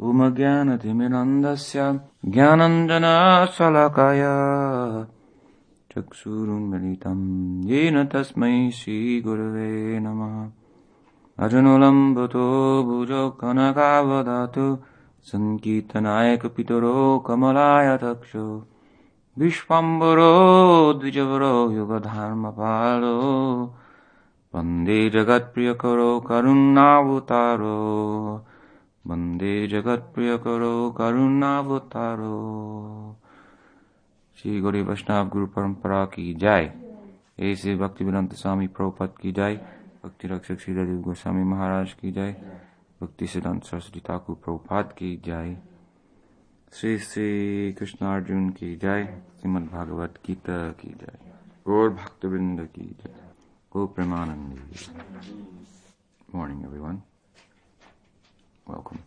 उमज्ञानतिमिरन्दस्य ज्ञानञ्जनशलाकाय चक्षुरुन्मिलितम् येन तस्मै श्रीगुरवे नमः। अजनुलम्बतो भुजौ कनकावदातु सङ्कीर्तनायकपितरो कमलाय तक्षो विश्वम्बरो द्विजवरो युगधर्मपालो। वंदे जगत्प्रियकरो करुणावतारो। वंदे जगत्प्रियकरो करुणावतारो। श्री गौरी वैष्णव गुरु परंपरा की जय। ऐसे भक्ति विनंत स्वामी प्रभुपद की जय। भक्ति रक्षक श्री राजीव गोस्वामी महाराज की जय। भक्ति सिद्धांत सरस्वती ठाकुर प्रभुपाद की जय। श्री श्री कृष्णार्जुन की जय। श्रीमद भागवत गीता की जय। गौर भक्तवृंद की जय। गो Premanand Morning, everyone. Welcome.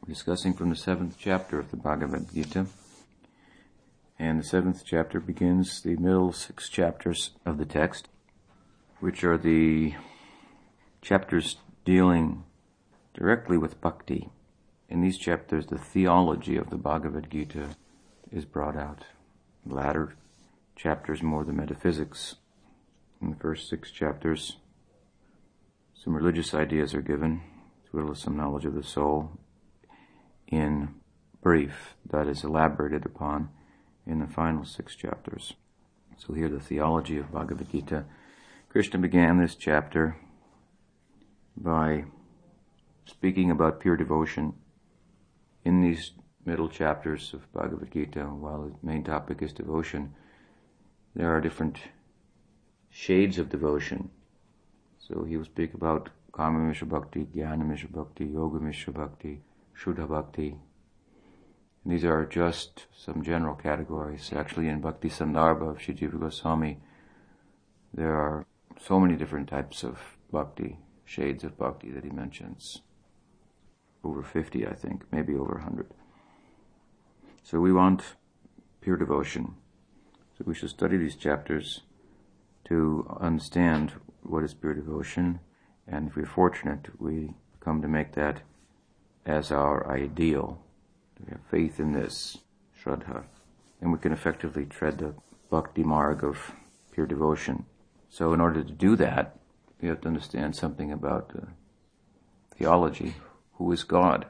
We're discussing from the seventh chapter of the Bhagavad Gita. And the seventh chapter begins the middle six chapters of the text, which are the chapters dealing directly with bhakti. In these chapters, the theology of the Bhagavad Gita is brought out. The latter chapters more the metaphysics. In the first six chapters, some religious ideas are given, as some knowledge of the soul. In brief, that is elaborated upon in the final six chapters. So here the theology of Bhagavad Gita. Krishna began this chapter by speaking about pure devotion. In these middle chapters of Bhagavad Gita, while the main topic is devotion, there are different shades of devotion. So he will speak about Mishra Bhakti, Jnana Mishra Bhakti, Yoga Mishra Bhakti, Shuddha Bhakti. And these are just some general categories. Actually, in Bhakti Sandarbha of Sri Jiva Goswami, there are so many different types of bhakti, shades of bhakti that he mentions. Over 50, I think, maybe over 100. So we want pure devotion. So we should study these chapters to understand what is pure devotion, and if we're fortunate, we come to make that as our ideal. We have faith in this, Shraddha, and we can effectively tread the bhakti marg of pure devotion. So in order to do that, we have to understand something about uh, theology. Who is God?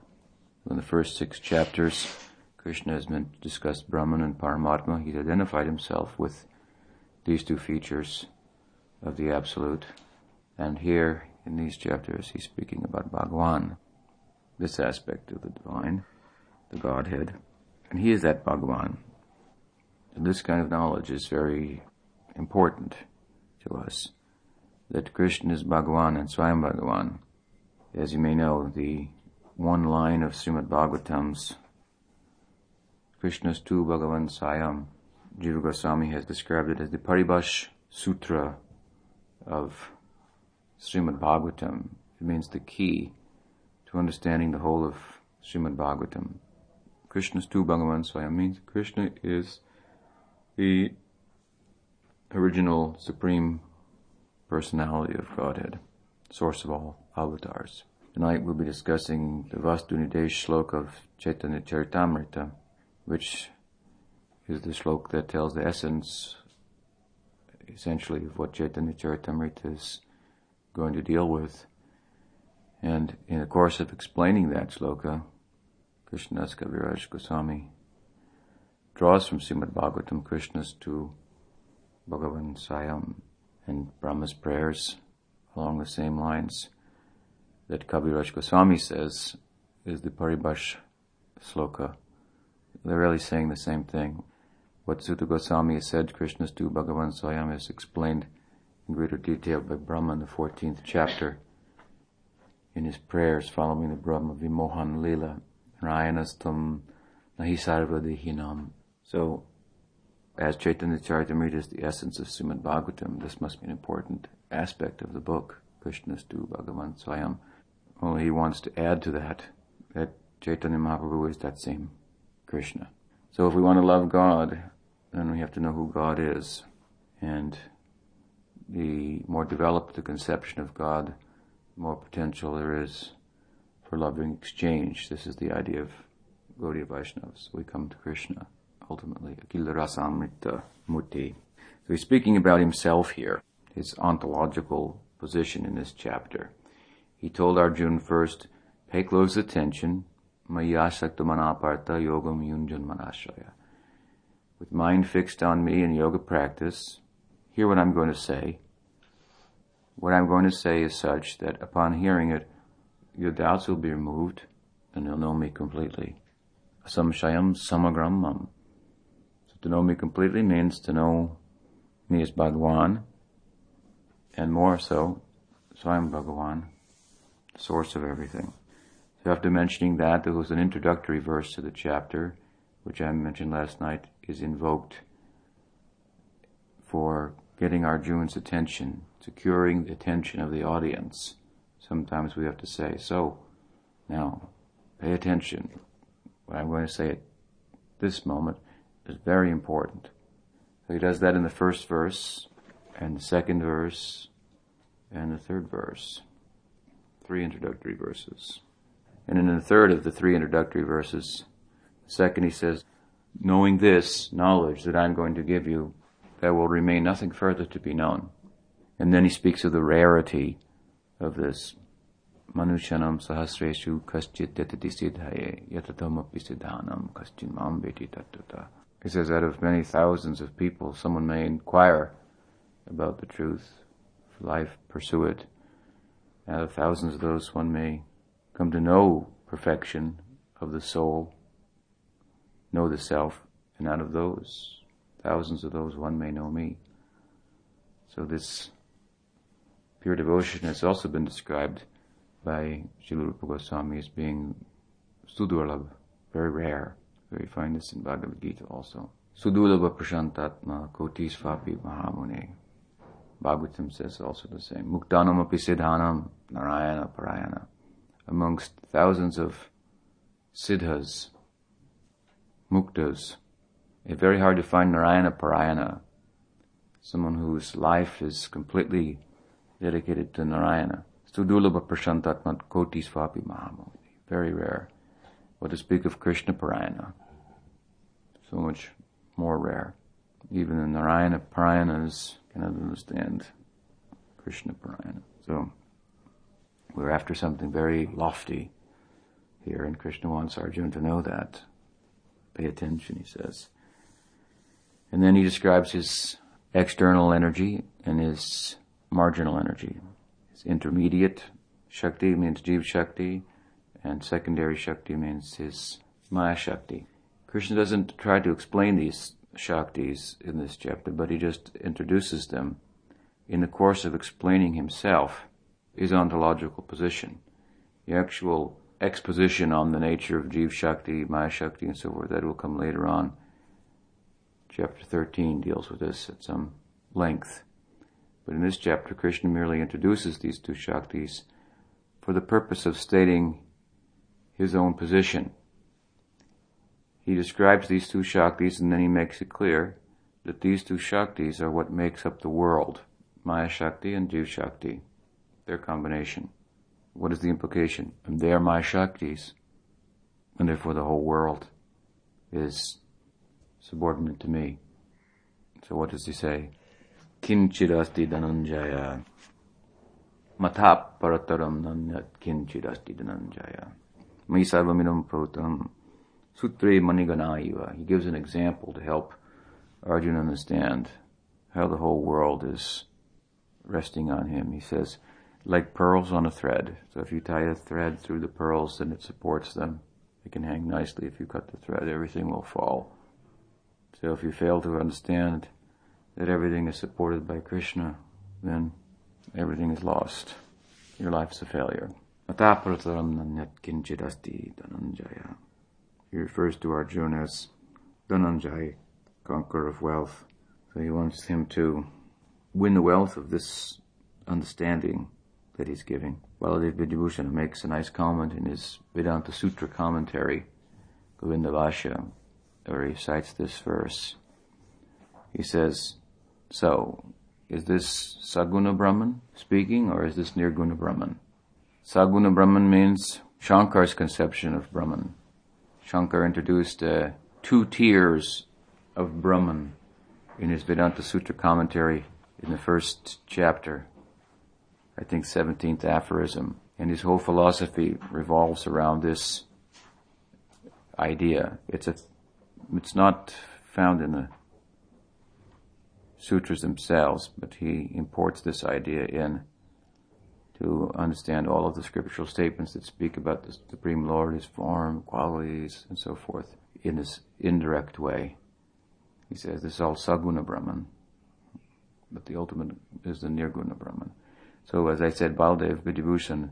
In the first six chapters, Krishna has been discussed Brahman and Paramatma. He's identified himself with these two features of the Absolute. And here, in these chapters, he's speaking about Bhagwan, this aspect of the divine, the Godhead. And he is that Bhagwan. And this kind of knowledge is very important to us. That Krishna is Bhagwan and Swayam Bhagavan. As you may know, the one line of Srimad Bhagavatam's Krishna's tu Bhagavan Swayam, Jiva Goswami has described it as the Paribhash Sutra of Srimad Bhagavatam. It means the key to understanding the whole of Srimad Bhagavatam. Krishna's tu Bhagavan Swayam means Krishna is the original supreme personality of Godhead, source of all avatars. Tonight we'll be discussing the Vastu Nidesh slok of Chaitanya Charitamrita, which is the slok that tells the essence, essentially, of what Chaitanya Charitamrita is going to deal with. And in the course of explaining that sloka, Krishnadas Kaviraj Goswami draws from Srimad Bhagavatam Krishna's tu Bhagavan Swayam and Brahma's prayers along the same lines that Kaviraj Goswami says is the Paribhash sloka. They're really saying the same thing. What Suta Goswami has said, Krishna's tu Bhagavan Swayam is explained in greater detail by Brahma in the 14th chapter in his prayers following the Brahma Vimohan Lila, Rayanastam Nahisarvadehinam. So, as Chaitanya Charitamrita is the essence of Srimad Bhagavatam, this must be an important aspect of the book, Krishna's tu Bhagavan Swayam. Only he wants to add to that, that Chaitanya Mahaprabhu is that same Krishna. So if we want to love God, then we have to know who God is. And the more developed the conception of God, the more potential there is for loving exchange. This is the idea of Gaudiya Vaishnavas. We come to Krishna, ultimately. Akila Rasamrita Murti. So he's speaking about himself here, his ontological position in this chapter. He told Arjun first, pay close attention, Mayasakta Manaparta Yogam Yunjan Manashaya. With mind fixed on me in yoga practice, hear what I'm going to say. What I'm going to say is such that upon hearing it, your doubts will be removed and you'll know me completely. Samshayam samagram So to know me completely means to know me as Bhagawan, and more so, so I'm Bhagawan, source of everything. So after mentioning that, there was an introductory verse to the chapter, which I mentioned last night, is invoked for getting Arjun's attention, securing the attention of the audience. Sometimes we have to say, so, now, pay attention. What I'm going to say at this moment is very important. So he does that in the first verse, and the second verse, and the third verse. Three introductory verses. And in the third of the three introductory verses, second he says, knowing this knowledge that I'm going to give you, there will remain nothing further to be known. And then he speaks of the rarity of this. Manushanam sahasreshu kaschit yatati siddhaye yatatomapi siddhanam kaschin mam veti tattata. He says out of many thousands of people, someone may inquire about the truth, of life, pursue it. Out of thousands of those, one may come to know perfection of the soul, know the self, and out of those, thousands of those, one may know me. So this pure devotion has also been described by Srila Goswami as being sudurlabh, very rare. We find this in Bhagavad Gita also. Sudurlabha prashantatma kotisvapi mahamune. Bhagavatam says also the same. Muktanam api siddhanam narayana parayana. Amongst thousands of siddhas, muktas, it's very hard to find narayana parayana, someone whose life is completely dedicated to narayana. Sudurlabha prashantatma kotisvapi mahamune. Very rare. What to speak of Krishna parayana? So much more rare. Even the Narayana Parayanas cannot understand Krishna Parayana. So we're after something very lofty here, and Krishna wants Arjuna to know that. Pay attention, he says. And then he describes his external energy and his marginal energy. His intermediate Shakti means Jiv Shakti, and secondary Shakti means his Maya Shakti. Krishna doesn't try to explain these Shaktis in this chapter, but he just introduces them in the course of explaining himself, his ontological position. The actual exposition on the nature of Jiv Shakti, Maya Shakti, and so forth, that will come later on. Chapter 13 deals with this at some length. But in this chapter, Krishna merely introduces these two Shaktis for the purpose of stating his own position he describes these two Shaktis and then he makes it clear that these two Shaktis are what makes up the world Maya Shakti and Jiv Shakti, their combination. What is the implication? They are Maya Shaktis, and therefore the whole world is subordinate to me. So what does he say? Kinchidasti Dhananjaya. Matap parataram nanyat kinchidasti Dhananjaya. Misavaminam protam Sutre. He gives an example to help Arjuna understand how the whole world is resting on him. He says, like pearls on a thread. So if you tie a thread through the pearls, then it supports them. They can hang nicely. If you cut the thread, everything will fall. So if you fail to understand that everything is supported by Krishna, then everything is lost. Your life is a failure. He refers to Arjuna as Dhananjay, conqueror of wealth. So he wants him to win the wealth of this understanding that he's giving. Baladev Vidyabhushana makes a nice comment in his Vedanta Sutra commentary, Govinda Bhashya, where he cites this verse. He says, so, is this Saguna Brahman speaking or is this Nirguna Brahman? Saguna Brahman means Shankar's conception of Brahman. Shankar introduced uh, two tiers of Brahman in his Vedanta Sutra commentary in the first chapter, I think 17th aphorism. And his whole philosophy revolves around this idea. It's a, it's not found in the sutras themselves, but he imports this idea in to understand all of the scriptural statements that speak about the Supreme Lord, His form, qualities, and so forth in this indirect way. He says this is all Saguna Brahman, but the ultimate is the Nirguna Brahman. So as I said, Baldev Vidyabhushan,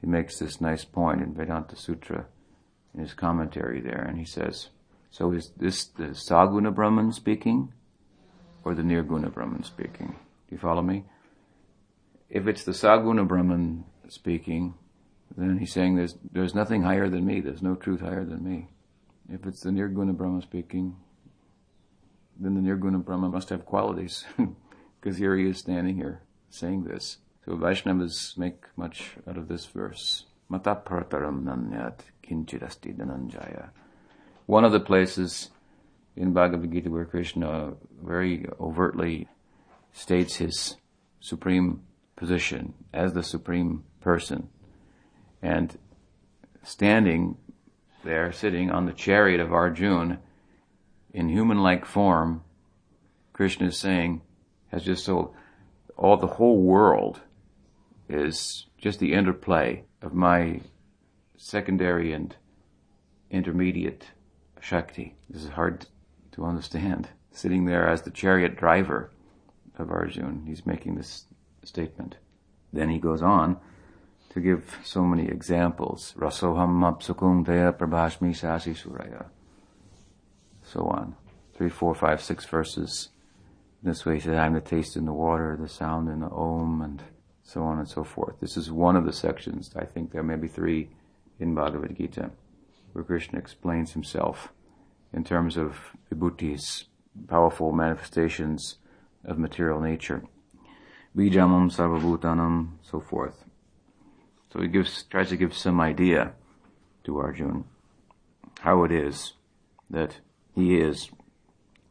he makes this nice point in Vedanta Sutra in his commentary there, and he says, so is this the Saguna Brahman speaking or the Nirguna Brahman speaking? Do you follow me? If it's the Saguna Brahman speaking, then he's saying there's, there's nothing higher than me, there's no truth higher than me. If it's the Nirguna Brahman speaking, then the Nirguna Brahman must have qualities, because here he is standing here saying this. So Vaishnavas make much out of this verse. Mata prataram nanyat kinchirasti dhananjaya. One of the places in Bhagavad Gita where Krishna very overtly states his supreme position as the supreme person and standing there, sitting on the chariot of Arjuna in human-like form, Krishna is saying, has just so, all the whole world is just the interplay of my secondary and intermediate Shakti. This is hard to understand. Sitting there as the chariot driver of Arjun, he's making this statement. Then he goes on to give so many examples. Rasoham mapsukung daya prabhashmi sasi suraya. So on. Three, four, five, six verses. This way he says, I'm the taste in the water, the sound in the om, and so on and so forth. This is one of the sections. I think there may be three in Bhagavad Gita where Krishna explains himself in terms of vibhutis, powerful manifestations of material nature. Bijamam sarvabhutanam, so forth. So he gives, tries to give some idea to Arjuna how it is that he is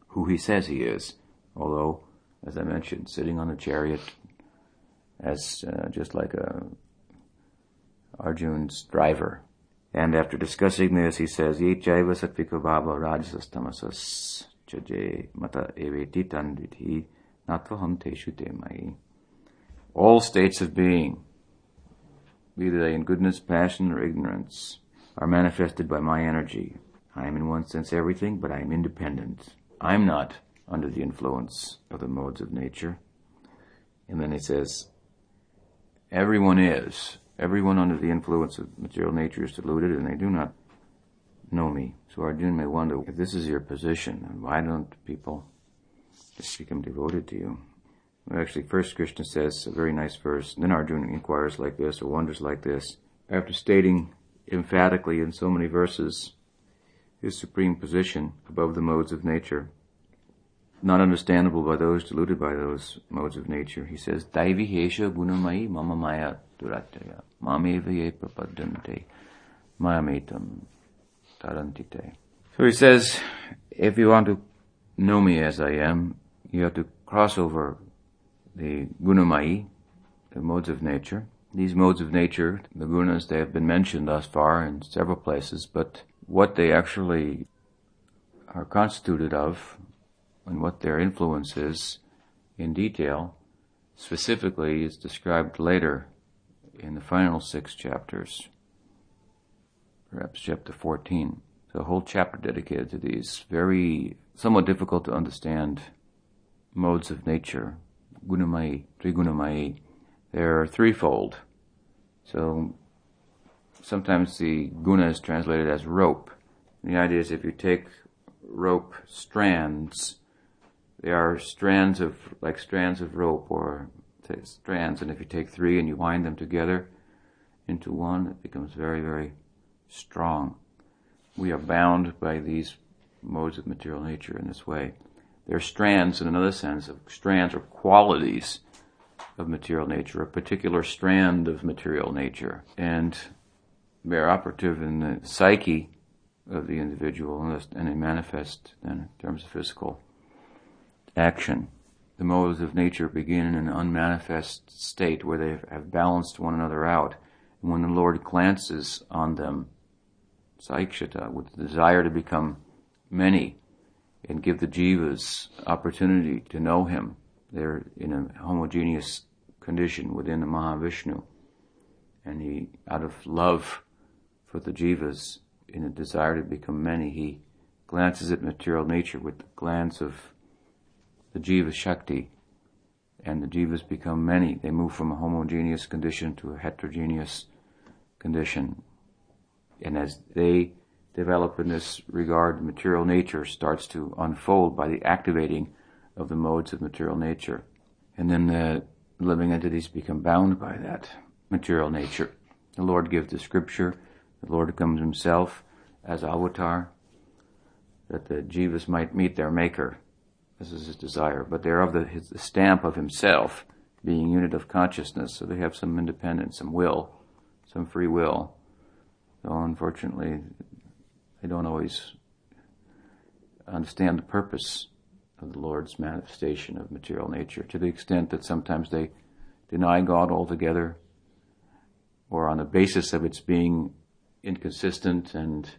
who he says he is, although, as I mentioned, sitting on a chariot as uh, just like a Arjun's driver. And after discussing this, he says, mata eveti mai. All states of being, be they in goodness, passion, or ignorance, are manifested by my energy. I am in one sense everything, but I am independent. I'm not under the influence of the modes of nature. And then he says, everyone is, Everyone under the influence of material nature is deluded and they do not know me. So Arjuna may wonder, if this is your position, and why don't people just become devoted to you? Well, actually, first Krishna says a very nice verse, then Arjuna inquires like this or wonders like this. After stating emphatically in so many verses his supreme position above the modes of nature, not understandable by those deluded by those modes of nature. He says, Daivi hesha gunamai mama maya durataya mameva ye prapadante mayametam tarantite. So he says, if you want to know me as I am, you have to cross over the gunamai, the modes of nature. These modes of nature, the gunas, they have been mentioned thus far in several places, but what they actually are constituted of and what their influence is in detail, specifically is described later in the final six chapters, perhaps chapter 14. So a whole chapter dedicated to these very somewhat difficult to understand modes of nature, gunamai, trigunamai. They're threefold. So sometimes the guna is translated as rope. The idea is if you take rope strands they are strands of, like strands of rope or strands, and if you take three and you wind them together into one, it becomes very, very strong. We are bound by these modes of material nature in this way. They're strands in another sense of strands or qualities of material nature, a particular strand of material nature. And they're operative in the psyche of the individual and they manifest in terms of physical action. The modes of nature begin in an unmanifest state where they have balanced one another out. And when the Lord glances on them, saikshata, with the desire to become many and give the jivas opportunity to know Him, they're in a homogeneous condition within the Mahavishnu. And he, out of love for the jivas, in a desire to become many, he glances at material nature with the glance of the jiva shakti, and the jivas become many. They move from a homogeneous condition to a heterogeneous condition. And as they develop in this regard, material nature starts to unfold by the activating of the modes of material nature. And then the living entities become bound by that material nature. The Lord gives the scripture, the Lord comes himself as avatar, that the jivas might meet their maker. This is his desire. But they're of the, his, the stamp of himself, being unit of consciousness, so they have some independence, some will, some free will. Though unfortunately, they don't always understand the purpose of the Lord's manifestation of material nature to the extent that sometimes they deny God altogether or on the basis of its being inconsistent and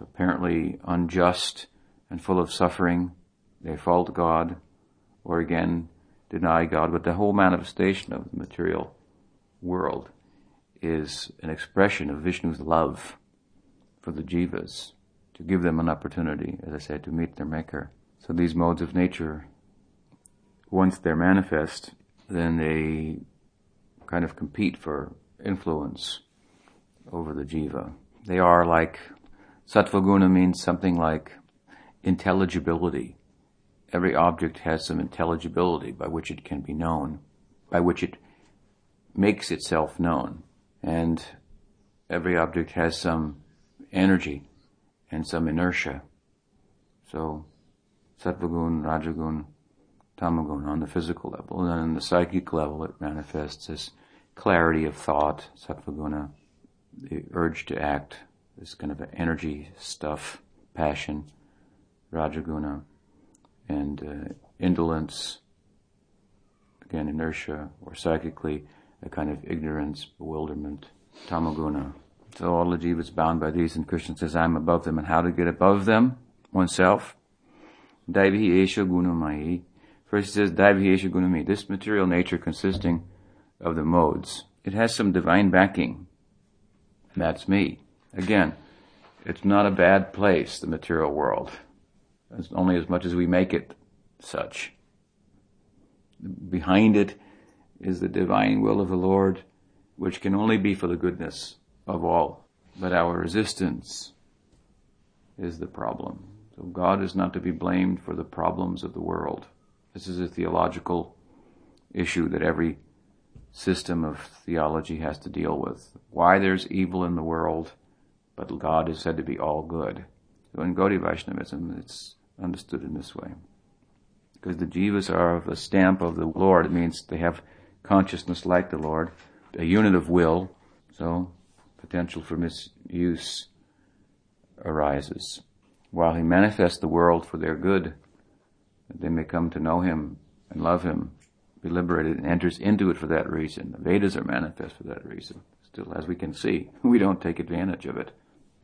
apparently unjust and full of suffering, they fault God or again deny God. But the whole manifestation of the material world is an expression of Vishnu's love for the jivas, to give them an opportunity, as I said, to meet their maker. So these modes of nature, once they're manifest, then they kind of compete for influence over the jiva. They are like, sattvaguna means something like intelligibility. Every object has some intelligibility by which it can be known, by which it makes itself known. And every object has some energy and some inertia. So sattvagun, rajagun, tamagun on the physical level. And then on the psychic level, it manifests as clarity of thought, sattvaguna, the urge to act, this kind of energy stuff, passion, rajaguna, and uh, indolence, again, inertia, or psychically, a kind of ignorance, bewilderment, tamaguna. So all the jivas bound by these, and Krishna says, I'm above them. And how to get above them? Oneself. Daivihi Esha Gunamayi. First he says, Daivihi Esha Gunamayi. This material nature consisting of the modes. It has some divine backing. That's me. Again, it's not a bad place, the material world. It's only as much as we make it such. Behind it is the divine will of the Lord, which can only be for the goodness of all. But our resistance is the problem. So God is not to be blamed for the problems of the world. This is a theological issue that every system of theology has to deal with. Why there's evil in the world, but God is said to be all good. So in Gaudiya Vaishnavism, it's understood in this way. Because the jivas are of the stamp of the Lord. It means they have consciousness like the Lord, a unit of will, so potential for misuse arises while he manifests the world for their good, that they may come to know him and love him, be liberated, and enters into it for that reason. The Vedas are manifest for that reason. Still, as we can see, we don't take advantage of it.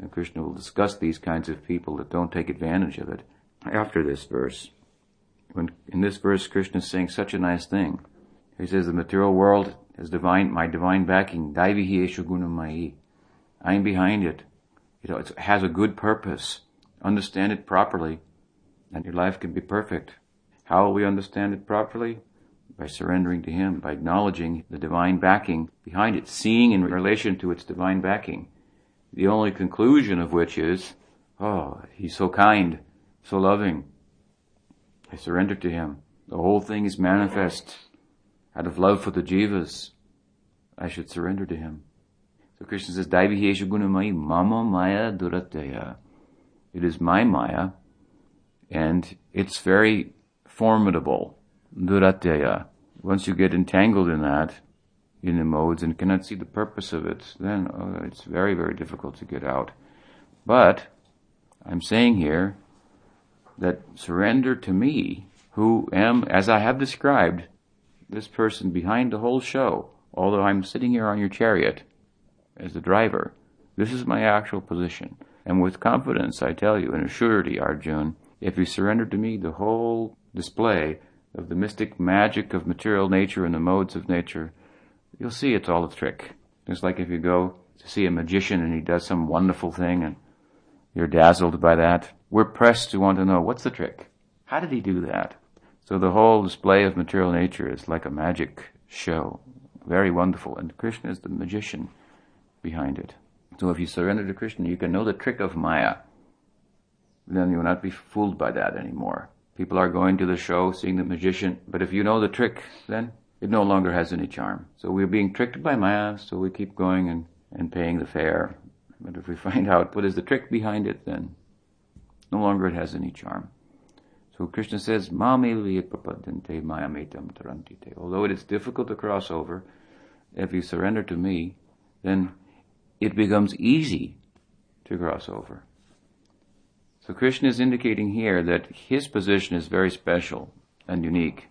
And Krishna will discuss these kinds of people that don't take advantage of it after this verse. When in this verse Krishna is saying such a nice thing. He says the material world has divine my divine backing. Daivihi Eshagunamayi. I'm behind it. You know, it has a good purpose understand it properly, and your life can be perfect. How will we understand it properly? By surrendering to Him, by acknowledging the divine backing behind it, seeing in relation to its divine backing. The only conclusion of which is, oh, He's so kind, so loving. I surrender to Him. The whole thing is manifest out of love for the jivas. I should surrender to Him. So Krishna says, Daivihi Gunamai Mama Maya Durataya. It is my Maya, and it's very formidable. Duratyaya. Once you get entangled in that, in the modes and cannot see the purpose of it, then uh, it's very, very difficult to get out. But I'm saying here that surrender to me, who am, as I have described, this person behind the whole show, although I'm sitting here on your chariot as the driver. This is my actual position. And with confidence, I tell you, and a surety, Arjun, if you surrender to me the whole display of the mystic magic of material nature and the modes of nature, you'll see it's all a trick. It's like if you go to see a magician and he does some wonderful thing and you're dazzled by that. We're pressed to want to know what's the trick? How did he do that? So the whole display of material nature is like a magic show. Very wonderful. And Krishna is the magician behind it. So if you surrender to Krishna, you can know the trick of Maya. Then you will not be fooled by that anymore. People are going to the show, seeing the magician, but if you know the trick, then it no longer has any charm. So we're being tricked by Maya, so we keep going and, and paying the fare. But if we find out what is the trick behind it, then no longer it has any charm. So Krishna says, Mamilviyapapadante mayametam tarantite. Although it is difficult to cross over, if you surrender to me, then it becomes easy to cross over. So Krishna is indicating here that his position is very special and unique.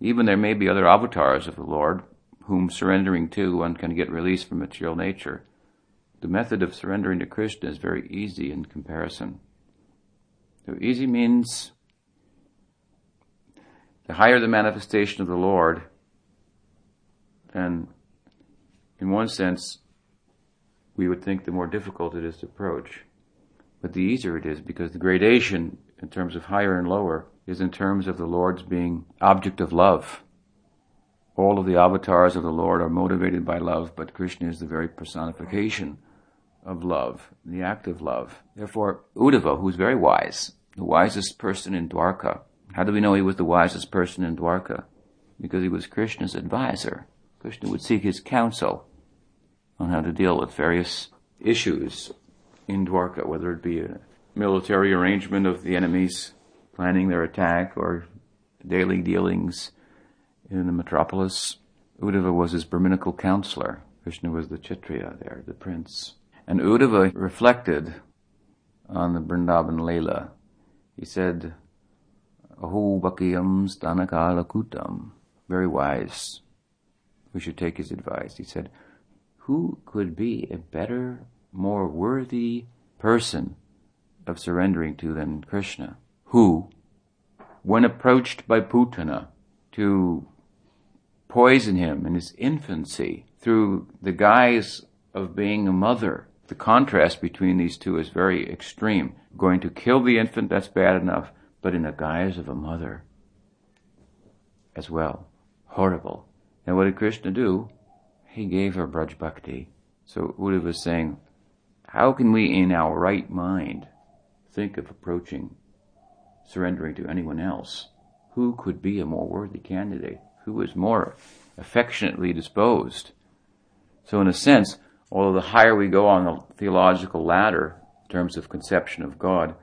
Even there may be other avatars of the Lord whom surrendering to one can get release from material nature. The method of surrendering to Krishna is very easy in comparison. So easy means the higher the manifestation of the Lord, then in one sense, we would think the more difficult it is to approach. But the easier it is because the gradation in terms of higher and lower is in terms of the Lord's being object of love. All of the avatars of the Lord are motivated by love, but Krishna is the very personification of love, the act of love. Therefore, Uddhava, who's very wise, the wisest person in Dwarka. How do we know he was the wisest person in Dwarka? Because he was Krishna's advisor. Krishna would seek his counsel on how to deal with various issues in Dwarka, whether it be a military arrangement of the enemies planning their attack or daily dealings in the metropolis. Uddhava was his Brahminical counselor. Krishna was the Kshatriya there, the prince. And Uddhava reflected on the Vrindavan Leela. He said, Aho Bakiyam Stanakalakutam. Very wise. We should take his advice. He said, Who could be a better, more worthy person of surrendering to than Krishna? Who, when approached by Putana to poison him in his infancy through the guise of being a mother, the contrast between these two is very extreme. Going to kill the infant, that's bad enough, but in the guise of a mother as well. Horrible. And what did Krishna do? He gave her Braj Bhakti. So Uddhava was saying, how can we in our right mind think of approaching, surrendering to anyone else? Who could be a more worthy candidate? Who is more affectionately disposed? So in a sense, although the higher we go on the theological ladder in terms of conception of God,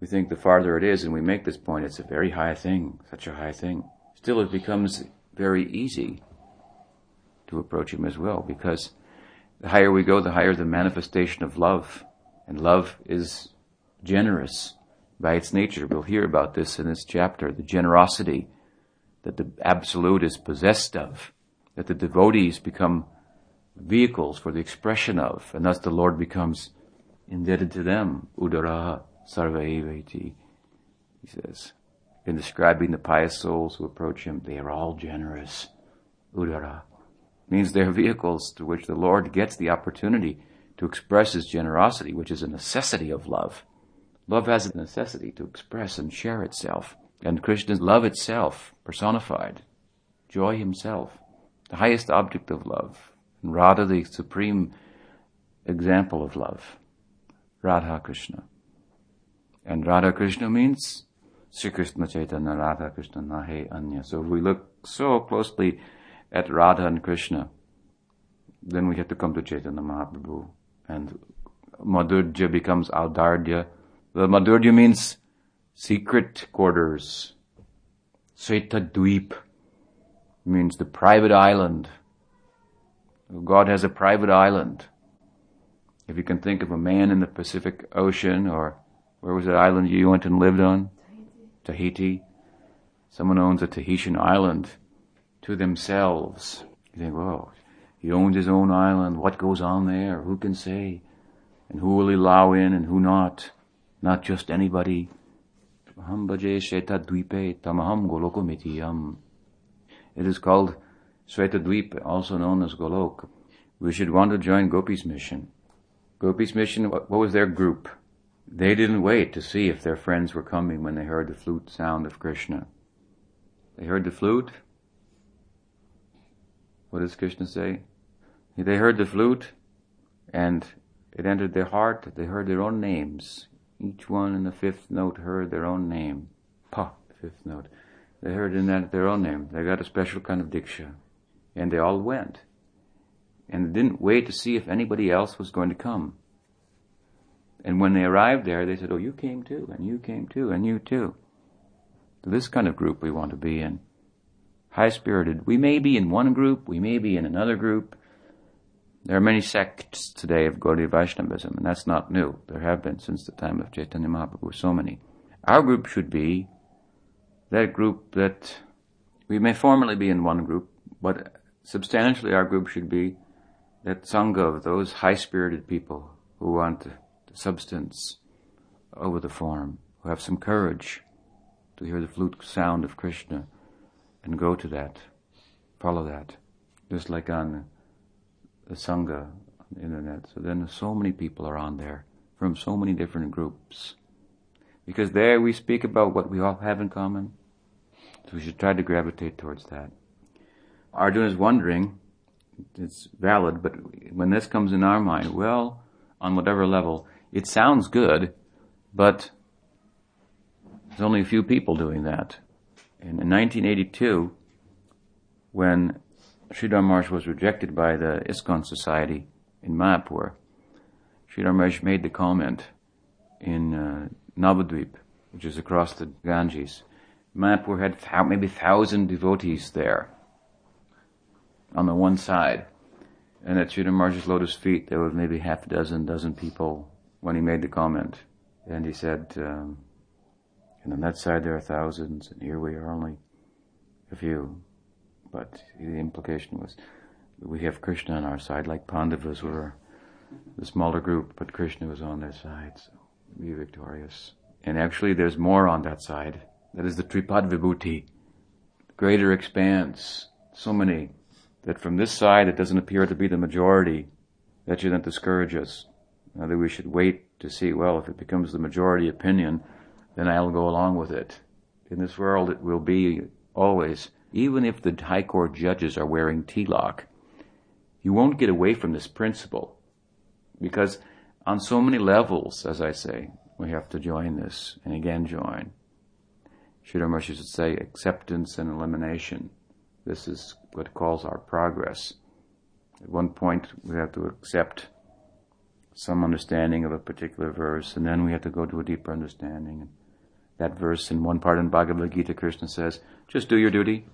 we think the farther it is, and we make this point, it's a very high thing, such a high thing. Still, it becomes very easy to approach Him as well, because the higher we go, the higher the manifestation of love. And love is generous by its nature. We'll hear about this in this chapter, the generosity that the Absolute is possessed of, that the devotees become vehicles for the expression of, and thus the Lord becomes indebted to them. Udara sarvaiveti, he says. In describing the pious souls who approach him, they are all generous. Udara means they're vehicles through which the Lord gets the opportunity to express his generosity, which is a necessity of love. Love has a necessity to express and share itself. And Krishna's love itself, personified, joy himself, the highest object of love, Radha the supreme example of love. Radha Krishna. And Radha Krishna means Sri Krishna Chaitanya Radha Krishna Nahe Anya. So if we look so closely at Radha and Krishna, then we have to come to Chaitanya Mahaprabhu. And Madhurya becomes Audarya. The Madhurya means secret quarters. Sweta means the private island God has a private island. If you can think of a man in the Pacific Ocean, or where was that island you went and lived on? Tahiti. Someone owns a Tahitian island to themselves. You think, well, he owns his own island. What goes on there? Who can say? And who will he allow in and who not? Not just anybody. It is called Svetadvipa, also known as Golok. We should want to join Gopi's mission. Gopi's mission, what, was their group? They didn't wait to see if their friends were coming when they heard the flute sound of Krishna. They heard the flute. What does Krishna say? They heard the flute and it entered their heart. They heard their own names. Each one in the fifth note heard their own name. Pa, fifth note. They heard in that their own name. They got a special kind of diksha. And they all went. And didn't wait to see if anybody else was going to come. And when they arrived there, they said, Oh, you came too, and you came too, and you too. This kind of group we want to be in. High spirited. We may be in one group, we may be in another group. There are many sects today of Gaudiya Vaishnavism, and that's not new. There have been since the time of Chaitanya Mahaprabhu, so many. Our group should be that group that we may formally be in one group, but substantially our group should be that sangha of those high-spirited people who want the substance over the form, who have some courage to hear the flute sound of Krishna and go to that, follow that. Just like on the Sangha on the internet. So then so many people are on there from so many different groups. Because there we speak about what we all have in common. So we should try to gravitate towards that. Arjuna is wondering, it's valid, but when this comes in our mind, well, on whatever level, it sounds good, but there's only a few people doing that. And in 1982, when Sridhar Maharaj was rejected by the ISKCON Society in Mayapur, Sridhar Maharaj made the comment in uh, Navadvip, which is across the Ganges. Mayapur had th- maybe thousand devotees there on the one side. And at Sridhar Maharaj's lotus feet, there were maybe half a dozen, dozen people when he made the comment. And he said, um, and on that side there are thousands, and here we are only a few. But the implication was we have Krishna on our side, like Pandavas were the smaller group, but Krishna was on their side, so be victorious. And actually there's more on that side. That is the Tripad Vibhuti, greater expanse. So many that from this side it doesn't appear to be the majority. That should not discourage us. Now that we should wait to see, well, if it becomes the majority opinion, then I'll go along with it. In this world it will be always even if the High Court judges are wearing tilak, you won't get away from this principle. Because on so many levels, as I say, we have to join this and again join. Sridhar Maharaj should say acceptance and elimination. This is what calls our progress. At one point, we have to accept some understanding of a particular verse, and then we have to go to a deeper understanding. That verse in one part in Bhagavad Gita, Krishna says, just do your duty,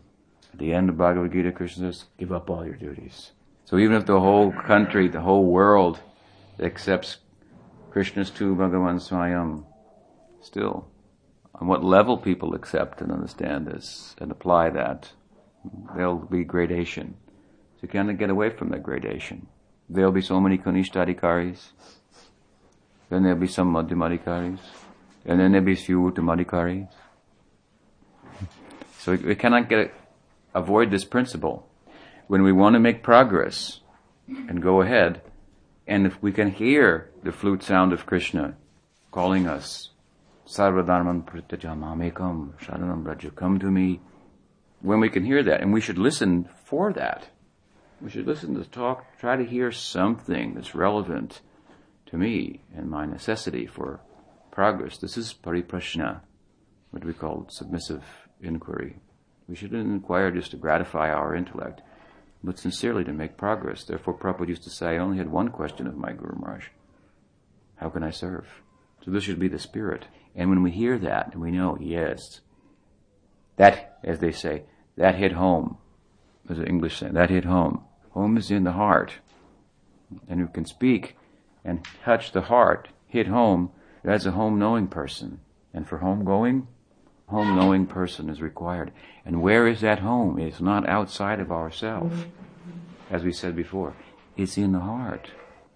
at the end of Bhagavad Gita, Krishna says, give up all your duties. So even if the whole country, the whole world accepts Krishna's tu Bhagavan Swayam, still, on what level people accept and understand this and apply that, there'll be gradation. So you can't get away from that gradation. There'll be so many Kanishtadikaris, then there'll be some Madhyamadikaris, and then there'll be few Uttamadikaris. So we cannot get avoid this principle. When we want to make progress and go ahead, and if we can hear the flute sound of Krishna calling us, Sarvadharman Prittajamamekam, Sharanam Braja, come to me, when we can hear that, and we should listen for that. We should listen to talk, try to hear something that's relevant to me and my necessity for progress. This is pariprashna, what we call submissive inquiry. We shouldn't inquire just to gratify our intellect, but sincerely to make progress. Therefore, Prabhupada used to say, I only had one question of my Guru Maharaj. How can I serve? So this should be the spirit. And when we hear that, we know, yes, that, as they say, that hit home. There's an English saying, that hit home. Home is in the heart. And who can speak and touch the heart, hit home, that's a home knowing person. And for home going, home knowing person is required. And where is that home? It's not outside of ourselves. As we said before, it's in the heart.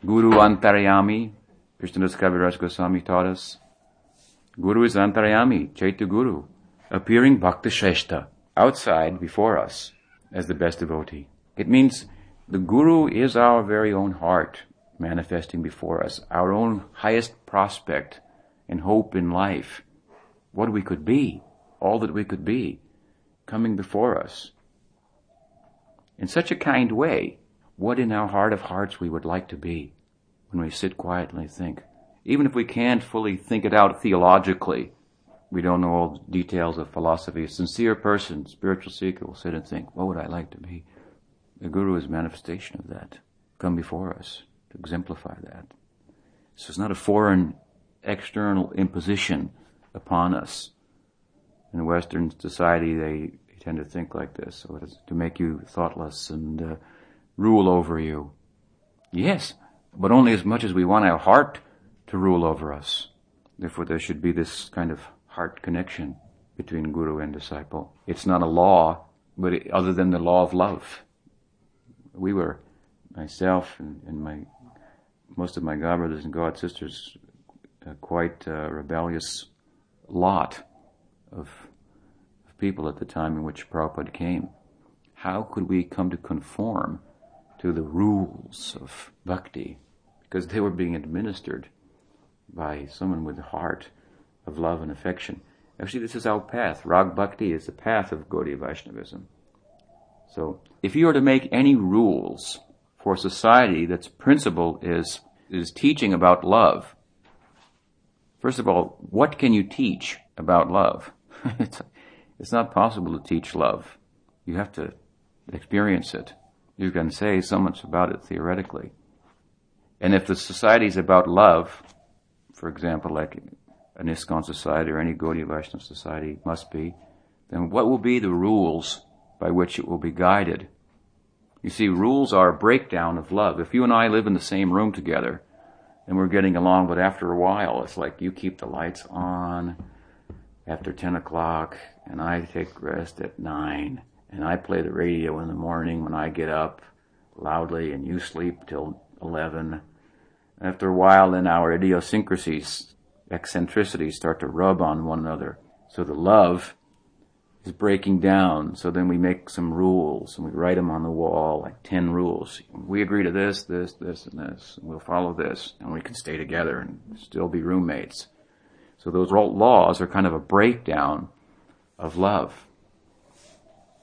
Guru Antaryami, Krishnadas Kaviraj Goswami taught us. Guru is Antaryami, Chaitya Guru, appearing Bhakti Shrestha, outside before us as the best devotee. It means the Guru is our very own heart manifesting before us, our own highest prospect and hope in life, what we could be, all that we could be, coming before us. In such a kind way, what in our heart of hearts we would like to be when we sit quietly and think. Even if we can't fully think it out theologically, we don't know all the details of philosophy. A sincere person, spiritual seeker will sit and think, what would I like to be? The Guru is manifestation of that. Come before us to exemplify that. So it's not a foreign external imposition upon us. In Western society, they tend to think like this, so it is to make you thoughtless and uh, rule over you. Yes, but only as much as we want our heart to rule over us. Therefore, there should be this kind of heart connection between guru and disciple. It's not a law, but it, other than the law of love. We were, myself and, and my, most of my god brothers and god sisters, uh, quite a rebellious lot of, of people at the time in which Prabhupada came. How could we come to conform to the rules of bhakti? Because they were being administered by someone with a heart of love and affection. Actually, this is our path. Rag Bhakti is the path of Gaudiya Vaishnavism. So, if you are to make any rules for society that's principle is, is teaching about love, first of all, what can you teach about love? it's, it's not possible to teach love. You have to experience it. You can say so much about it theoretically. And if the society is about love, for example, like an ISKCON society or any Gaudiya Vaishnava society must be, then what will be the rules by which it will be guided? You see, rules are a breakdown of love. If you and I live in the same room together and we're getting along, but after a while, it's like you keep the lights on after 10 o'clock and I take rest at 9 and I play the radio in the morning when I get up loudly and you sleep till 11. After a while, then our idiosyncrasies eccentricities start to rub on one another. So the love is breaking down. So then we make some rules and we write them on the wall, like 10 rules. We agree to this, this, this, and this. And we'll follow this and we can stay together and still be roommates. So those laws are kind of a breakdown of love.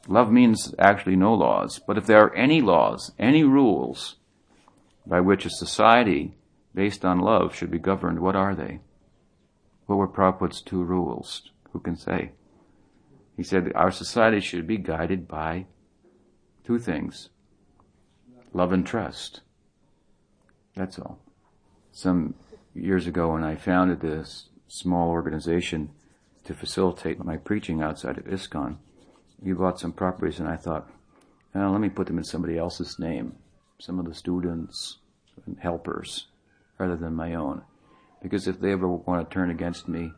Love means actually no laws, but if there are any laws, any rules by which a society based on love should be governed, what are they? What were Prabhupada's two rules? Who can say? He said our society should be guided by two things love and trust. That's all. Some years ago, when I founded this small organization to facilitate my preaching outside of ISKCON, we bought some properties, and I thought, well, let me put them in somebody else's name, some of the students and helpers, rather than my own. Because if they ever want to turn against me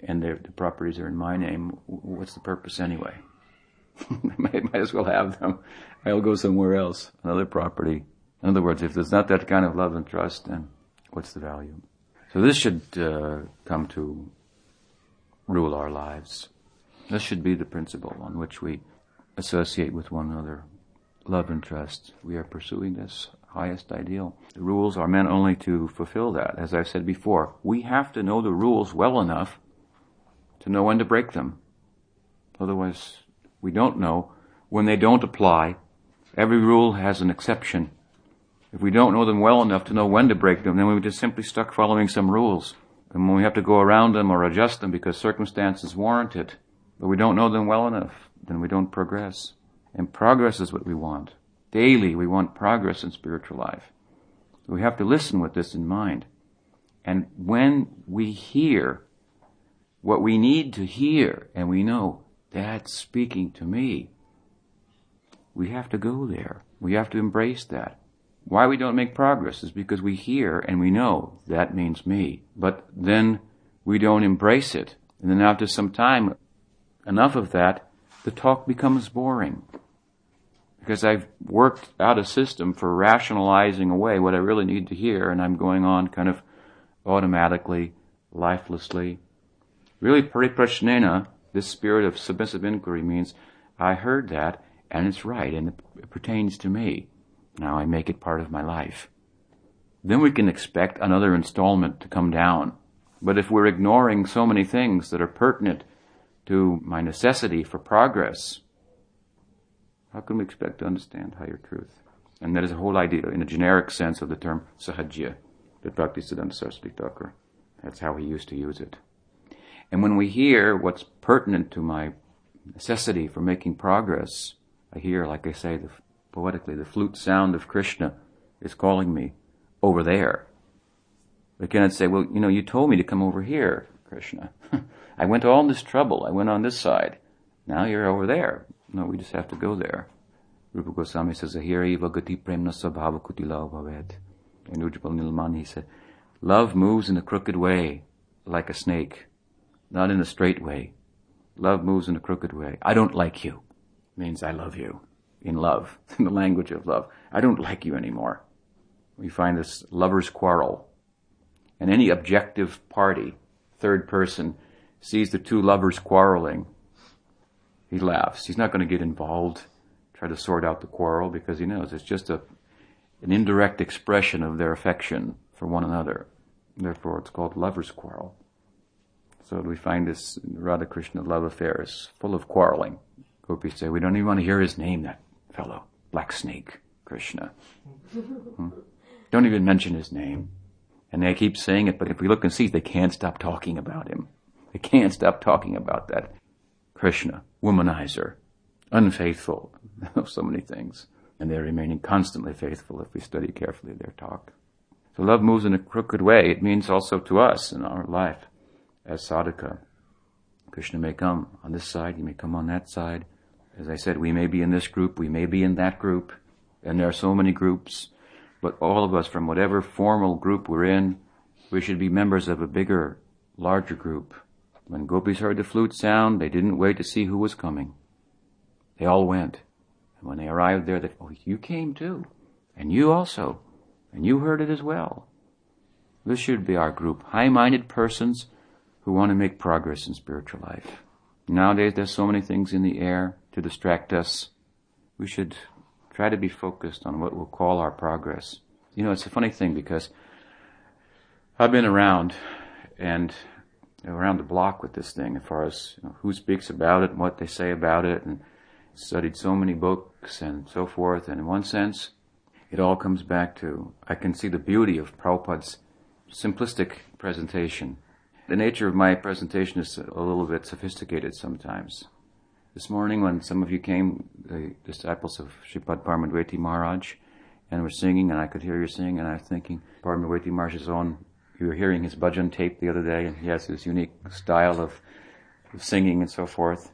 and the properties are in my name, what's the purpose anyway? might, might as well have them. I'll go somewhere else, another property. In other words, if there's not that kind of love and trust, then what's the value? So this should uh, come to rule our lives. This should be the principle on which we associate with one another. Love and trust. We are pursuing this highest ideal. The rules are meant only to fulfill that. As I've said before, we have to know the rules well enough to know when to break them. Otherwise, we don't know when they don't apply. Every rule has an exception. If we don't know them well enough to know when to break them, then we're just simply stuck following some rules. And when we have to go around them or adjust them because circumstances warrant it, but we don't know them well enough, then we don't progress. And progress is what we want. Daily, we want progress in spiritual life. We have to listen with this in mind. And when we hear what we need to hear, and we know that's speaking to me, we have to go there. We have to embrace that. Why we don't make progress is because we hear and we know that means me. But then we don't embrace it. And then after some time, enough of that, the talk becomes boring. Because I've worked out a system for rationalizing away what I really need to hear, and I'm going on kind of automatically, lifelessly. Really, pariprashnena, this spirit of submissive inquiry means I heard that, and it's right, and it pertains to me. Now I make it part of my life. Then we can expect another installment to come down. But if we're ignoring so many things that are pertinent to my necessity for progress, how can we expect to understand higher truth? And that is a whole idea in a generic sense of the term sahajya that Bhaktisiddhanta Saraswati Thakur. That's how he used to use it. And when we hear what's pertinent to my necessity for making progress, I hear, like I say the, poetically, the flute sound of Krishna is calling me over there. I cannot say, well, you know, you told me to come over here, Krishna. I went to all this trouble. I went on this side. Now you're over there. No, we just have to go there. Rupa Goswami says, Ahira iva gati premna sabhava kutila bhavet. In Ujjwal Nilman, he said, Love moves in a crooked way, like a snake, not in a straight way. Love moves in a crooked way. I don't like you means I love you. In love, in the language of love. I don't like you anymore. We find this lover's quarrel. And any objective party, third person, sees the two lovers quarreling. He laughs. He's not going to get involved, try to sort out the quarrel because he knows it's just a, an indirect expression of their affection for one another. Therefore, it's called lover's quarrel. So we find this Radha Krishna love affair is full of quarreling. Gopis say, we don't even want to hear his name, that fellow, Black Snake, Krishna. Hmm? Don't even mention his name. And they keep saying it, but if we look and see, they can't stop talking about him. They can't stop talking about that Krishna, womanizer, unfaithful, so many things. And they're remaining constantly faithful if we study carefully their talk. So love moves in a crooked way. It means also to us in our life as sadhaka. Krishna may come on this side, he may come on that side. As I said, we may be in this group, we may be in that group, and there are so many groups, but all of us, from whatever formal group we're in, we should be members of a bigger, larger group. When gopis heard the flute sound, they didn't wait to see who was coming. They all went. And when they arrived there, they, oh, you came too. And you also. And you heard it as well. This should be our group. High-minded persons who want to make progress in spiritual life. Nowadays, there's so many things in the air to distract us. We should try to be focused on what we'll call our progress. You know, it's a funny thing because I've been around and around the block with this thing as far as you know, who speaks about it and what they say about it and studied so many books and so forth. And in one sense, it all comes back to I can see the beauty of Prabhupada's simplistic presentation the nature of my presentation is a little bit sophisticated sometimes. This morning, when some of you came, the disciples of Sripad Paramadvaiti Maharaj, and were singing, and I could hear you singing, and I was thinking, Paramadvaiti Maharaj's own, you were hearing his bhajan tape the other day, and he has his unique style of, singing and so forth.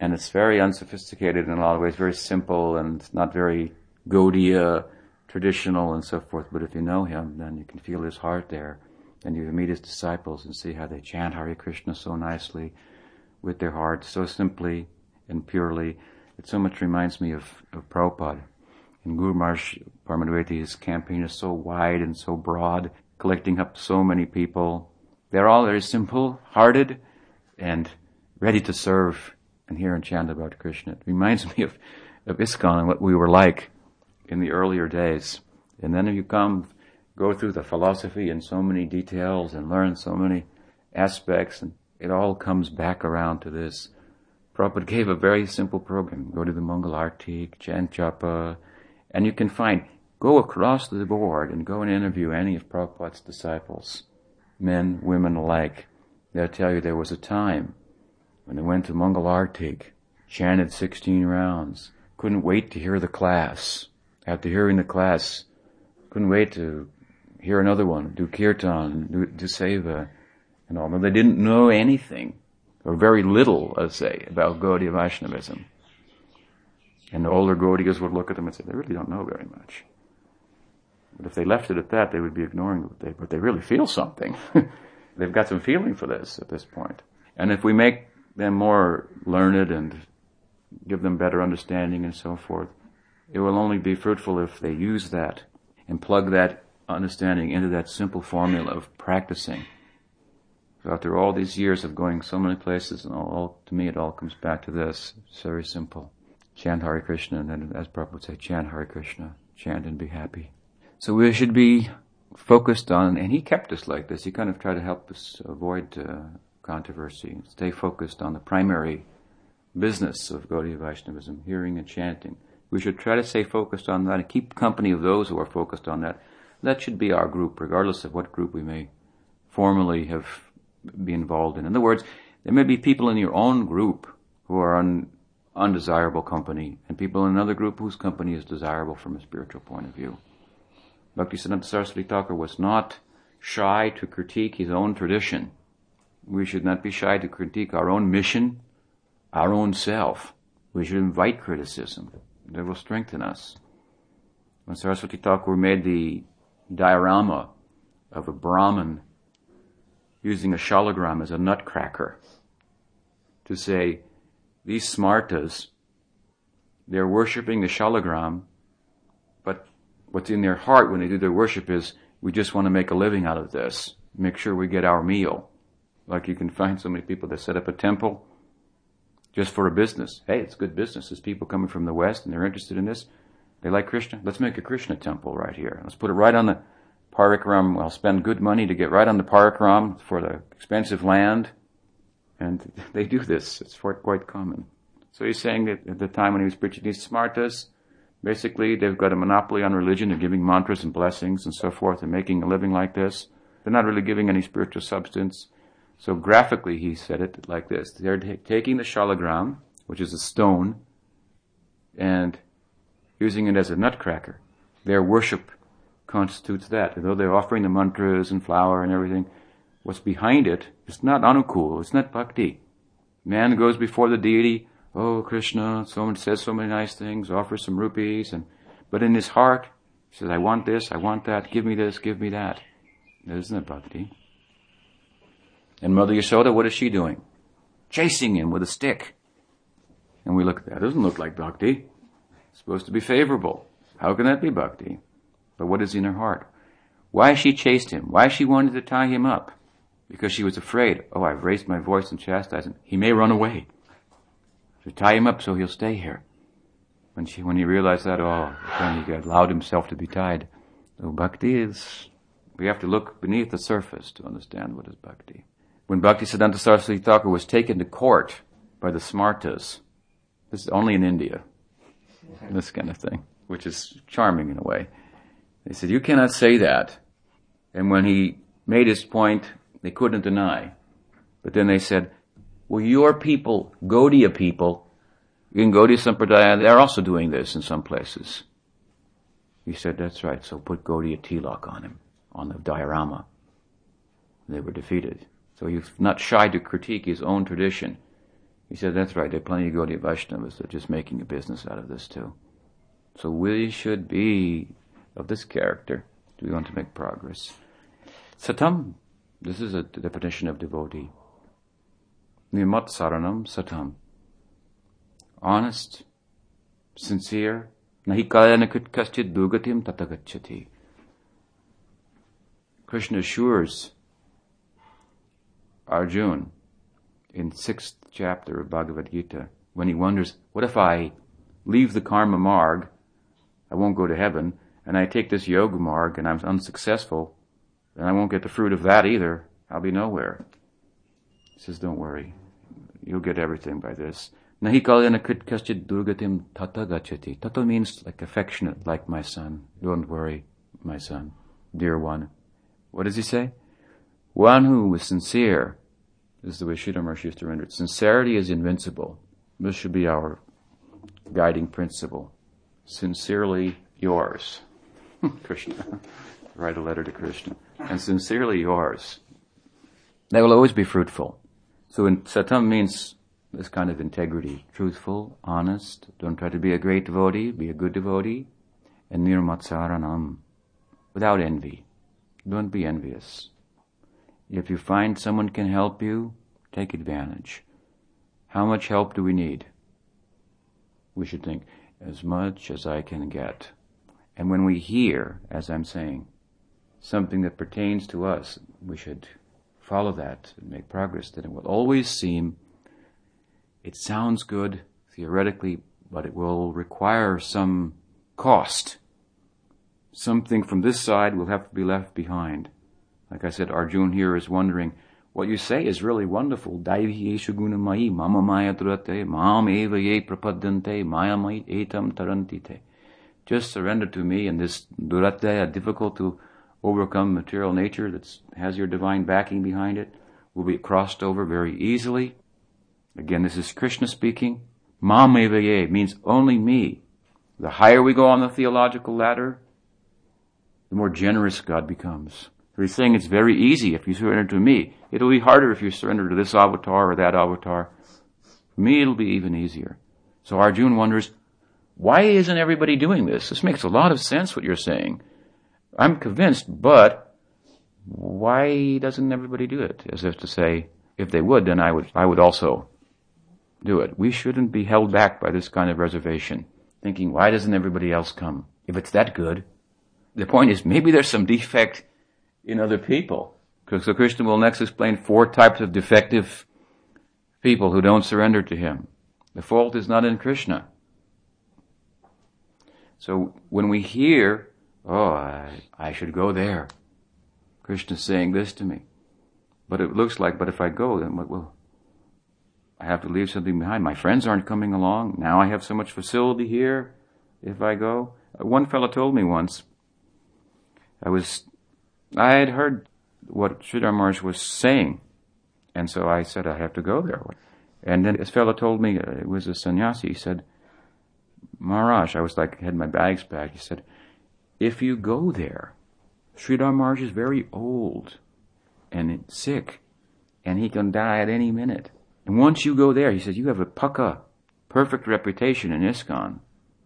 And it's very unsophisticated in a lot of ways, very simple and not very Gaudiya, traditional and so forth. But if you know him, then you can feel his heart there. And you meet his disciples and see how they chant Hare Krishna so nicely with their heart, so simply and purely. It so much reminds me of, of Prabhupada. In Guru Maharaj his campaign is so wide and so broad, collecting up so many people. They're all very simple, hearted, and ready to serve and hear and chant about Krishna. It reminds me of, of ISKCON and what we were like in the earlier days. And then if you come go through the philosophy in so many details and learn so many aspects, and it all comes back around to this. Prabhupada gave a very simple program. Go to the Mangal Artik, chant japa, and you can find, go across the board and go and interview any of Prabhupada's disciples, men, women alike. They'll tell you there was a time when they went to Mangalartik, chanted 16 rounds, couldn't wait to hear the class. After hearing the class, couldn't wait to hear another one, do kirtan, do, do seva, and all. But they didn't know anything, or very little, let's say, about Gaudiya Vaishnavism. And the older Gaudiyas would look at them and say, they really don't know very much. But if they left it at that, they would be ignoring what they, but they really feel something. They've got some feeling for this at this point. And if we make them more learned and give them better understanding and so forth, it will only be fruitful if they use that and plug that understanding into that simple formula of practicing. So after all these years of going so many places, and all, all to me it all comes back to this. It's very simple. Chant Hare Krishna, and then as Prabhupada would say, chant Hare Krishna, chant and be happy. So we should be focused on, and he kept us like this. He kind of tried to help us avoid uh, controversy, stay focused on the primary business of Gaudiya Vaishnavism, hearing and chanting. We should try to stay focused on that and keep company of those who are focused on that. That should be our group, regardless of what group we may formally have be involved in. In other words, there may be people in your own group who are un, undesirable company, and people in another group whose company is desirable from a spiritual point of view. Bhaktisiddhanta Saraswati Thakur was not shy to critique his own tradition. We should not be shy to critique our own mission, our own self. We should invite criticism. That will strengthen us. When Saraswati Thakur made the diorama of a Brahmin using a shalagram as a nutcracker to say, these smartas, they're worshipping the shalagram, what's in their heart when they do their worship is, we just want to make a living out of this. Make sure we get our meal. Like you can find so many people that set up a temple just for a business. Hey, it's good business. There's people coming from the West and they're interested in this. They like Krishna. Let's make a Krishna temple right here. Let's put it right on the parikram. I'll spend good money to get right on the parikram for the expensive land. And they do this. It's quite common. So he's saying that at the time when he was preaching these smartas, basically they've got a monopoly on religion. They're giving mantras and blessings and so forth and making a living like this. They're not really giving any spiritual substance. So graphically he said it like this. They're t- taking the shalagram, which is a stone, and using it as a nutcracker. Their worship constitutes that. Although they're offering the mantras and flower and everything, what's behind it is not anukul, it's not bhakti. Man goes before the deity, oh Krishna, someone says so many nice things, offers some rupees, and but in his heart, he says, I want this, I want that, give me this, give me that. That isn't bhakti. And Mother Yasoda, what is she doing? Chasing him with a stick. And we look at that. It doesn't look like bhakti. It's supposed to be favorable. How can that be bhakti? But what is in her heart? Why she chased him? Why she wanted to tie him up? Because she was afraid. Oh, I've raised my voice and chastised him. He may run away. To tie him up so he'll stay here. When she, when he realized that, oh, then he allowed himself to be tied. So bhakti is, we have to look beneath the surface to understand what is bhakti. When Bhaktisiddhanta Saraswati Thakur was taken to court by the Smartas, this is only in India, this kind of thing, which is charming in a way. They said, you cannot say that. And when he made his point, they couldn't deny. But then they said, well, your people, Gaudiya people, You can in Gaudiya Sampradaya, they're also doing this in some places. He said, that's right, so put Gaudiya tilak on him, on the diorama. They were defeated. So he's not shy to critique his own tradition. He said, that's right, there are plenty of Gaudiya Vaishnavas that are just making a business out of this too. So we should be of this character do we want to make progress. Satam, this is a definition of devotee. Satam. Honest, sincere, nahi kalanakut kaschit dugatim tatagachati. Krishna assures Arjun in sixth chapter of Bhagavad Gita when he wonders, what if I leave the karma marg, I won't go to heaven, and I take this yoga marg and I'm unsuccessful, then I won't get the fruit of that either. I'll be nowhere. He says, don't worry. You'll get everything by this. Nahi kalyana durgatim tata. Tata means like affectionate, like my son. Don't worry, my son, dear one. What does he say? One who is sincere. This is the way Maharaj used to render it. Sincerity is invincible. This should be our guiding principle. Sincerely yours. Krishna. Write a letter to Krishna. And sincerely yours. They will always be fruitful. So in satam means this kind of integrity. Truthful, honest, don't try to be a great devotee, be a good devotee, and nirmatsaranam, without envy. Don't be envious. If you find someone can help you, take advantage. How much help do we need? We should think, as much as I can get. And when we hear, as I'm saying, something that pertains to us, we should follow that and make progress. Then it will always seem, it sounds good theoretically, but it will require some cost. Something from this side will have to be left behind. Like I said, Arjun here is wondering, what you say is really wonderful. Daiviyeshu gunamayi mama maya durate mam eva ye prapadante maya mai etam tarantite. Just surrender to me and this durate, difficult to overcome material nature that has your divine backing behind it, will be crossed over very easily. Again, this is Krishna speaking. Mam eva ye means only me. The higher we go on the theological ladder, the more generous God becomes. So he's saying it's very easy if you surrender to me. It'll be harder if you surrender to this avatar or that avatar. For me, it'll be even easier. So Arjun wonders, why isn't everybody doing this? This makes a lot of sense what you're saying. I'm convinced, but why doesn't everybody do it? As if to say, if they would, then I would, I would also do it. We shouldn't be held back by this kind of reservation, thinking, why doesn't everybody else come? If it's that good, the point is maybe there's some defect in other people. So Krishna will next explain four types of defective people who don't surrender to him. The fault is not in Krishna. So when we hear, oh, I, I should go there, Krishna's saying this to me. But it looks like, but if I go, then what will, I have to leave something behind. My friends aren't coming along. Now I have so much facility here if I go. One fellow told me once, I was I had heard what Sridhar Maharaj was saying, and so I said I have to go there. And then this fellow told me uh, it was a sannyasi. He said, Maharaj, I was like had my bags packed. He said, if you go there, Sridhar Maharaj is very old and sick, and he can die at any minute. And once you go there, he says, you have a pukka, perfect reputation in ISKCON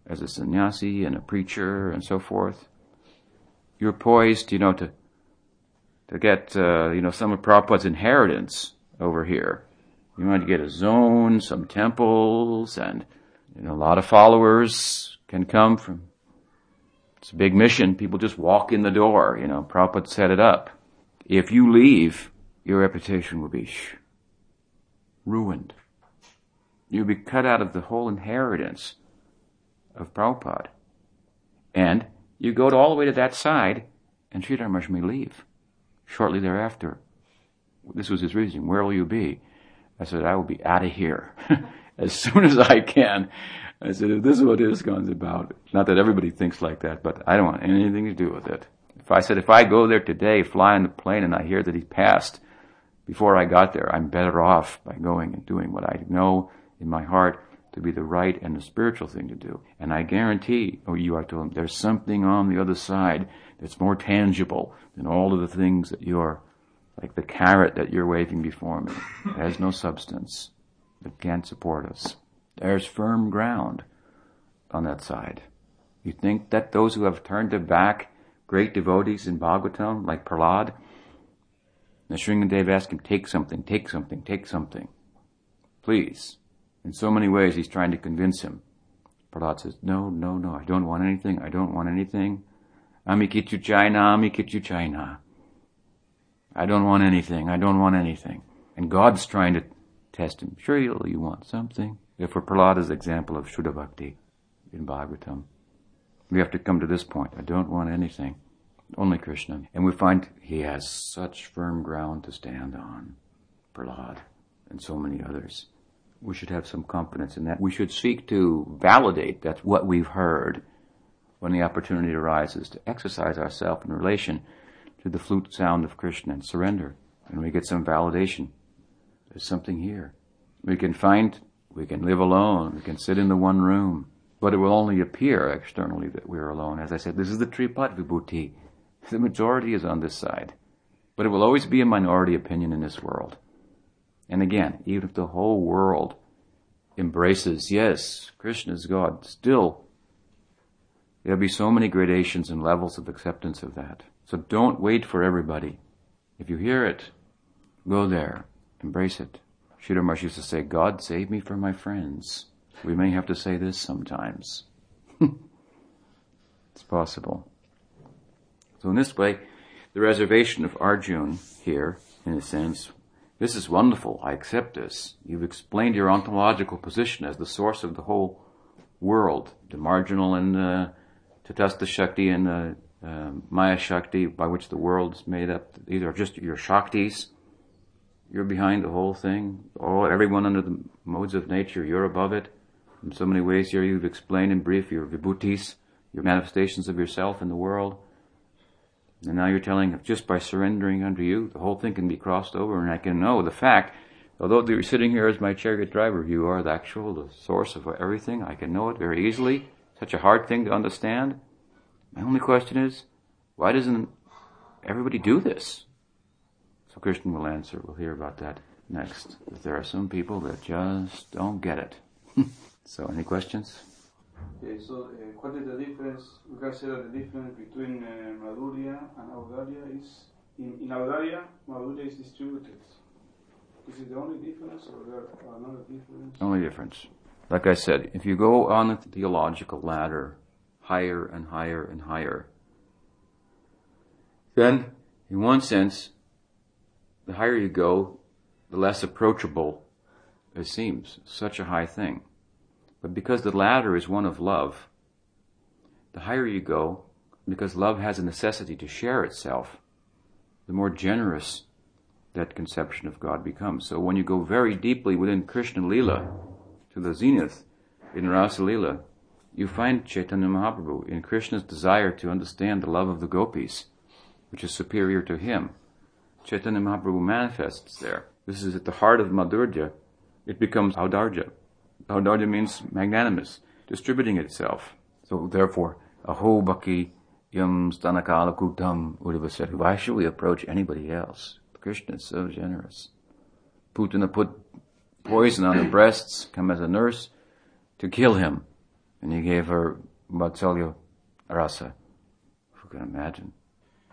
as a sannyasi and a preacher and so forth. You're poised, you know, to to get, uh, you know, some of Prabhupada's inheritance over here. You to get a zone, some temples, and, you know, a lot of followers can come from, it's a big mission. People just walk in the door, you know, Prabhupada set it up. If you leave, your reputation will be ruined. You'll be cut out of the whole inheritance of Prabhupada. And you go all the way to that side, and Sridhar Maharaj may leave shortly thereafter. This was his reasoning. Where will you be? I said, I will be out of here as soon as I can. I said, if this is what ISKCON's about, not that everybody thinks like that, but I don't want anything to do with it. If I said, if I go there today, fly on the plane, and I hear that he passed before I got there, I'm better off by going and doing what I know in my heart to be the right and the spiritual thing to do. And I guarantee, oh, you are told him, there's something on the other side that's more tangible than all of the things that you're, like the carrot that you're waving before me. It has no substance. It can't support us. There's firm ground on that side. You think that those who have turned their back, great devotees in Bhagavatam, like Prahlad, Nrsimhadev asked him, take something, take something, take something. Please. In so many ways, he's trying to convince him. Prahlad says, no, no, no, I don't want anything, I don't want anything. Amikitu China, Amikitu China. I don't want anything, I don't want anything. And God's trying to test him. Sure, you, want something. For Prahlada's example of Shuddha Bhakti in Bhagavatam, we have to come to this point. I don't want anything. Only Krishna. And we find he has such firm ground to stand on. Prahlad and so many others we should have some confidence in that. We should seek to validate that what we've heard when the opportunity arises to exercise ourselves in relation to the flute sound of Krishna and surrender. And we get some validation. There's something here. We can find, we can live alone, we can sit in the one room, but it will only appear externally that we're alone. As I said, this is the Tripad Vibhuti. The majority is on this side. But it will always be a minority opinion in this world. And again, even if the whole world embraces, yes, Krishna is God, still there'll be so many gradations and levels of acceptance of that. So don't wait for everybody. If you hear it, go there, embrace it. Maharaj used to say, God save me from my friends. We may have to say this sometimes. it's possible. So in this way, the reservation of Arjun here, in a sense, this is wonderful. I accept this. You've explained your ontological position as the source of the whole world, the marginal and uh, Tatastha Shakti and the uh, Maya Shakti, by which the world is made up. These are just your Shaktis. You're behind the whole thing. All everyone under the modes of nature, you're above it. In so many ways here you've explained in brief your vibhutis, your manifestations of yourself in the world. And now you're telling just by surrendering unto you, the whole thing can be crossed over, and I can know the fact, although you're sitting here as my chariot driver, you are the actual, the source of everything. I can know it very easily. Such a hard thing to understand. My only question is, why doesn't everybody do this? So Krishna will answer. We'll hear about that next. That there are some people that just don't get it. so, any questions? Okay, so uh, what is the difference? We can say that the difference between uh, Madhurya and Audarya is in, in Audarya, Madhurya is distributed. Is it the only difference, or there are another difference? Only difference. Like I said, if you go on the theological ladder higher and higher and higher, then, in one sense, the higher you go, the less approachable it seems. Such a high thing. But because the ladder is one of love, the higher you go, because love has a necessity to share itself, the more generous that conception of God becomes. So when you go very deeply within Krishna Lila, to the zenith, in Rasa Lila, you find Chaitanya Mahaprabhu in Krishna's desire to understand the love of the gopis, which is superior to him. Chaitanya Mahaprabhu manifests there. This is at the heart of Madhurya. It becomes Audarya. Audarya means magnanimous, distributing itself. So therefore, aho bhakti yam stanakala kutam why should we approach anybody else? Krishna is so generous. Putana put poison on the breasts, come as a nurse to kill him. And he gave her Vatsalya Rasa. Who can imagine?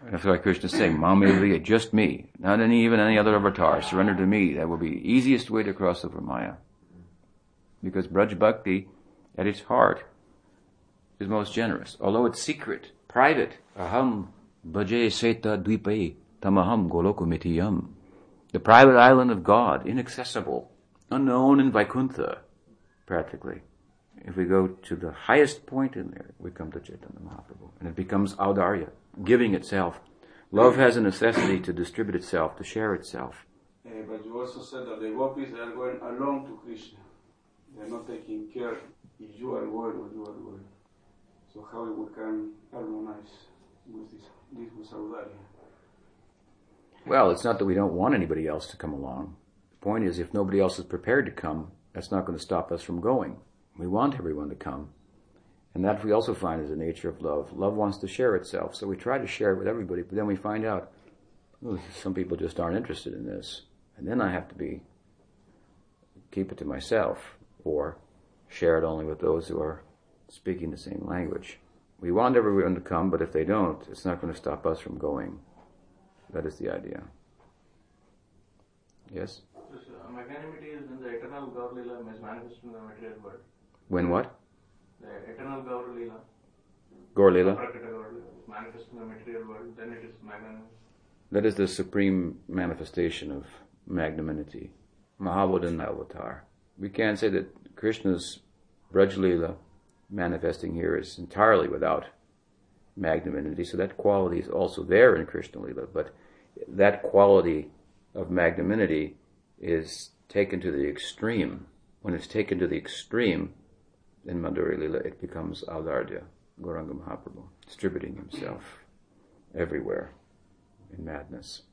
That's why Krishna is saying, Mamiliya, just me, not any, even any other avatar, surrender to me. That will be the easiest way to cross over Maya. Because Braj Bhakti, at its heart, is most generous. Although it's secret, private. Aham bhaje seta dvipe tamaham golokumitiyam. The private island of God, inaccessible, unknown in Vaikuntha, practically. If we go to the highest point in there, we come to Chaitanya Mahaprabhu. And it becomes Audarya, giving itself. Love has a necessity to distribute itself, to share itself. Uh, but you also said that the gopis are going along to Krishna. They are not taking care if you are going or you are going. So how we can harmonize with this, this with Audarya? Well, it's not that we don't want anybody else to come along. The point is, if nobody else is prepared to come, that's not going to stop us from going. We want everyone to come. And that we also find is the nature of love. Love wants to share itself, so we try to share it with everybody, but then we find out, oh, some people just aren't interested in this. And then I have to be, keep it to myself, or share it only with those who are speaking the same language. We want everyone to come, but if they don't, it's not going to stop us from going. That is the idea. Yes? Magnanimity is in the eternal Gaur Lila is manifest in the material world. When what? The eternal Gaur Lila, Gaur Lila? Prakata Gaur Lila, is manifest in the material world, then it is magnanimous. That is the supreme manifestation of magnanimity. Mahavadanya avatar. We can't say that Krishna's Braj manifesting here is entirely without magnanimity, so that quality is also there in Krishna Lila, but that quality of magnanimity is taken to the extreme. When it's taken to the extreme in Madhurya Lila, it becomes Audarya, Gauranga Mahaprabhu, distributing himself everywhere in madness.